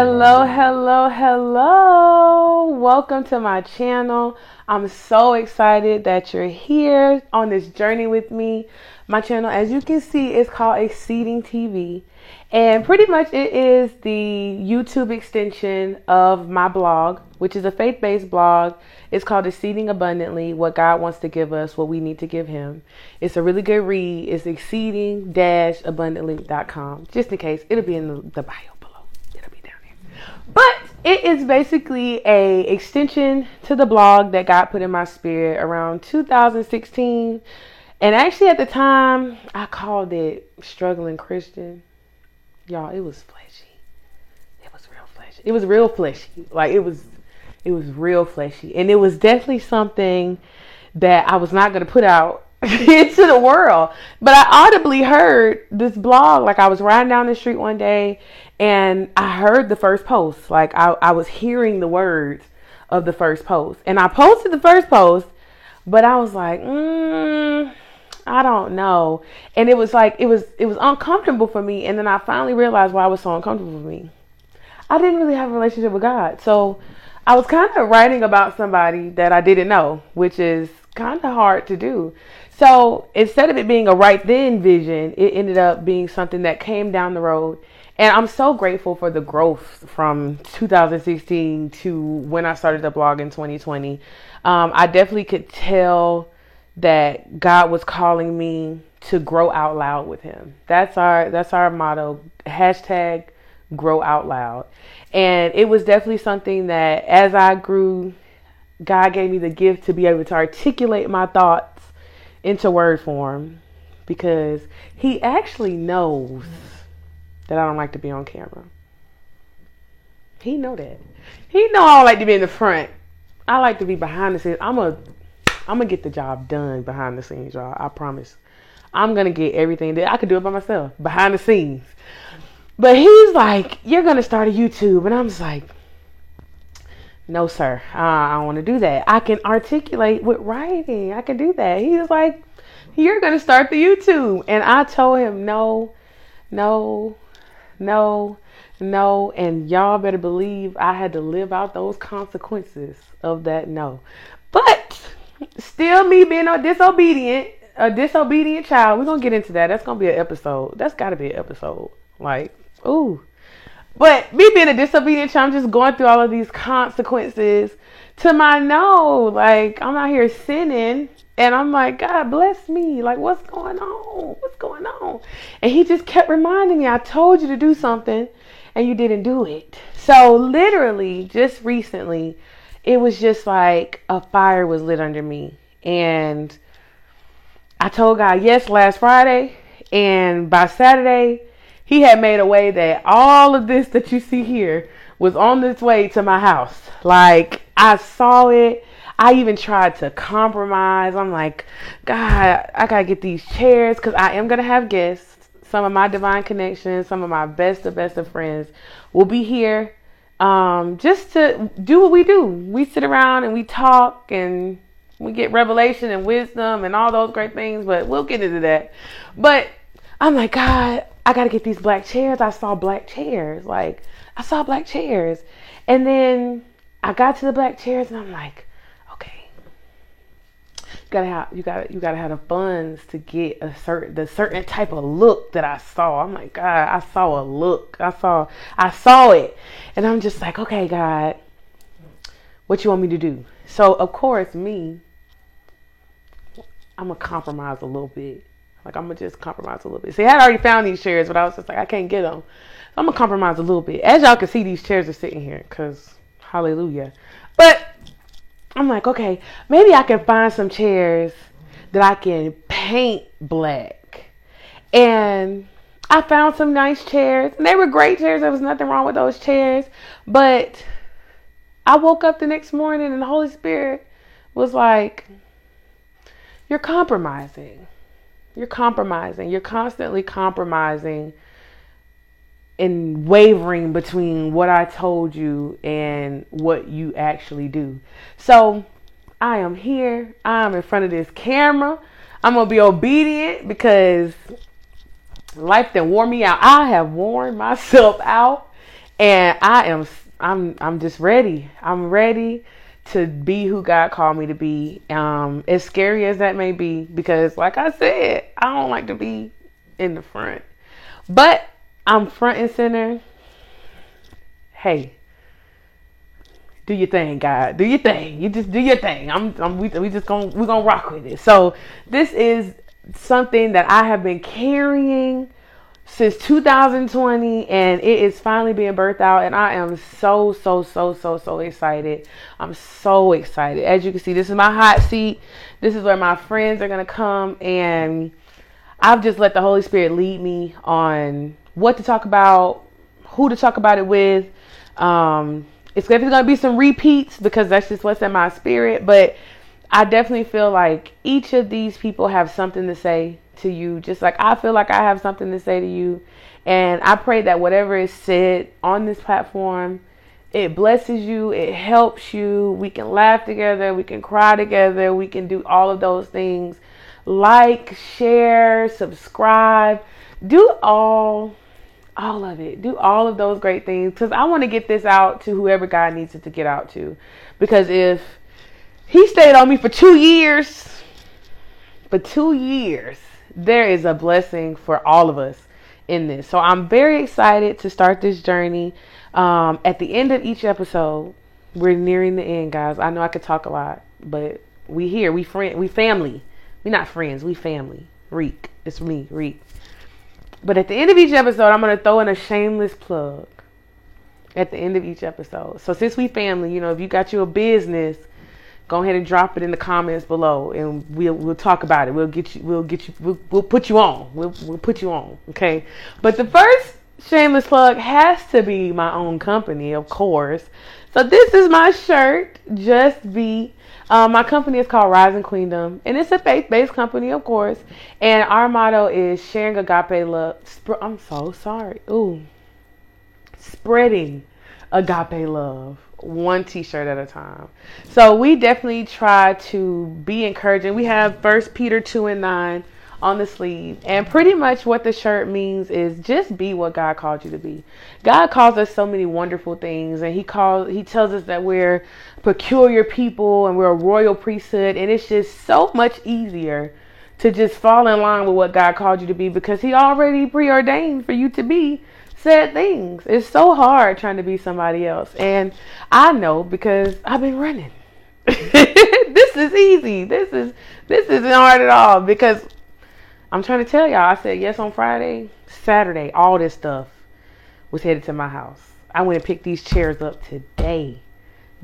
Hello, hello, hello. Welcome to my channel. I'm so excited that you're here on this journey with me. My channel, as you can see, is called Exceeding TV. And pretty much it is the YouTube extension of my blog, which is a faith based blog. It's called Exceeding Abundantly What God Wants to Give Us, What We Need to Give Him. It's a really good read. It's exceeding abundantly.com. Just in case, it'll be in the, the bio. But it is basically a extension to the blog that God put in my spirit around 2016. And actually at the time I called it struggling Christian. Y'all, it was fleshy. It was real fleshy. It was real fleshy. Like it was it was real fleshy. And it was definitely something that I was not gonna put out into the world. But I audibly heard this blog. Like I was riding down the street one day and I heard the first post. Like I, I was hearing the words of the first post. And I posted the first post, but I was like, mm, I don't know. And it was like it was it was uncomfortable for me. And then I finally realized why it was so uncomfortable for me. I didn't really have a relationship with God. So I was kind of writing about somebody that I didn't know, which is kind of hard to do. So instead of it being a right then vision, it ended up being something that came down the road. And I'm so grateful for the growth from 2016 to when I started the blog in 2020. Um, I definitely could tell that God was calling me to grow out loud with Him. That's our that's our motto. Hashtag grow out loud. And it was definitely something that as I grew, God gave me the gift to be able to articulate my thoughts into word form because he actually knows that I don't like to be on camera. He know that. He know I don't like to be in the front. I like to be behind the scenes. I'm a I'm gonna get the job done behind the scenes, y'all. I promise. I'm gonna get everything that I could do it by myself behind the scenes. But he's like, you're gonna start a YouTube, and I'm just like, no, sir, uh, I don't want to do that. I can articulate with writing. I can do that. He was like, You're to start the YouTube. And I told him, No, no, no, no. And y'all better believe I had to live out those consequences of that no. But still, me being a disobedient, a disobedient child, we're to get into that. That's to be an episode. That's got to be an episode. Like, ooh. But me being a disobedient child, I'm just going through all of these consequences to my no. Like I'm out here sinning and I'm like, God bless me. Like, what's going on? What's going on? And he just kept reminding me, I told you to do something and you didn't do it. So literally, just recently, it was just like a fire was lit under me. And I told God yes last Friday. And by Saturday, he had made a way that all of this that you see here was on its way to my house. Like I saw it. I even tried to compromise. I'm like, God, I gotta get these chairs because I am gonna have guests. Some of my divine connections, some of my best of best of friends will be here um, just to do what we do. We sit around and we talk and we get revelation and wisdom and all those great things, but we'll get into that. But I'm like, God, I got to get these black chairs. I saw black chairs. Like, I saw black chairs. And then I got to the black chairs and I'm like, okay. You gotta have you gotta you gotta have the funds to get a certain the certain type of look that I saw. I'm like, God, I saw a look. I saw I saw it. And I'm just like, okay, God, what you want me to do? So of course me, I'm gonna compromise a little bit. Like I'm gonna just compromise a little bit. See, I had already found these chairs, but I was just like, I can't get them. So I'm gonna compromise a little bit. As y'all can see, these chairs are sitting here, cause hallelujah. But I'm like, okay, maybe I can find some chairs that I can paint black. And I found some nice chairs. And they were great chairs. There was nothing wrong with those chairs. But I woke up the next morning and the Holy Spirit was like, You're compromising. You're compromising. You're constantly compromising and wavering between what I told you and what you actually do. So I am here. I'm in front of this camera. I'm going to be obedient because life then wore me out. I have worn myself out And I am I'm I'm just ready. I'm ready to be who God called me to be. Um, as scary as that may be, because like I said, I don't like to be in the front. But I'm front and center. Hey, do your thing, God. Do your thing. You just do your thing. I'm, I'm we, we just gonna we gonna rock with it. So this is something that I have been carrying since 2020 and it is finally being birthed out and I am so so so so so excited. I'm so excited. As you can see, this is my hot seat. This is where my friends are going to come and I've just let the Holy Spirit lead me on what to talk about, who to talk about it with. Um it's going to be some repeats because that's just what's in my spirit, but I definitely feel like each of these people have something to say to you, just like I feel like I have something to say to you. And I pray that whatever is said on this platform, it blesses you, it helps you. We can laugh together, we can cry together, we can do all of those things. Like, share, subscribe, do all all of it. Do all of those great things cuz I want to get this out to whoever God needs it to get out to. Because if he stayed on me for 2 years, for 2 years, there is a blessing for all of us in this. So I'm very excited to start this journey. Um, at the end of each episode, we're nearing the end, guys. I know I could talk a lot, but we here, we friend, we family. We not friends, we family. Reek, it's me, Reek. But at the end of each episode, I'm gonna throw in a shameless plug. At the end of each episode. So since we family, you know, if you got your business go ahead and drop it in the comments below and we'll we'll talk about it. We'll get you we'll get you we'll, we'll put you on. We'll we'll put you on. Okay. But the first shameless plug has to be my own company, of course. So this is my shirt, Just Be. Um, my company is called Rising Queendom, and it's a faith-based company, of course. And our motto is sharing agape love. Sp- I'm so sorry. Ooh, spreading agape love one t-shirt at a time. So we definitely try to be encouraging. We have First Peter two and nine on the sleeve, and pretty much what the shirt means is just be what God called you to be. God calls us so many wonderful things, and He calls He tells us that we're peculiar people and we're a royal priesthood, and it's just so much easier to just fall in line with what God called you to be because He already preordained for you to be said things. It's so hard trying to be somebody else. And I know because I've been running. this is easy. This is this isn't hard at all because I'm trying to tell y'all. I said yes on Friday, Saturday, all this stuff was headed to my house. I went and picked these chairs up today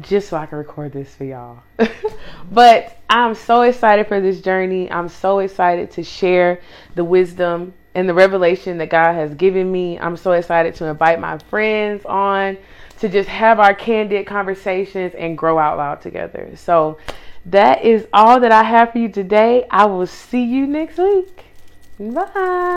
just so I can record this for y'all. but I'm so excited for this journey. I'm so excited to share the wisdom and the revelation that God has given me. I'm so excited to invite my friends on to just have our candid conversations and grow out loud together. So that is all that I have for you today. I will see you next week. Bye.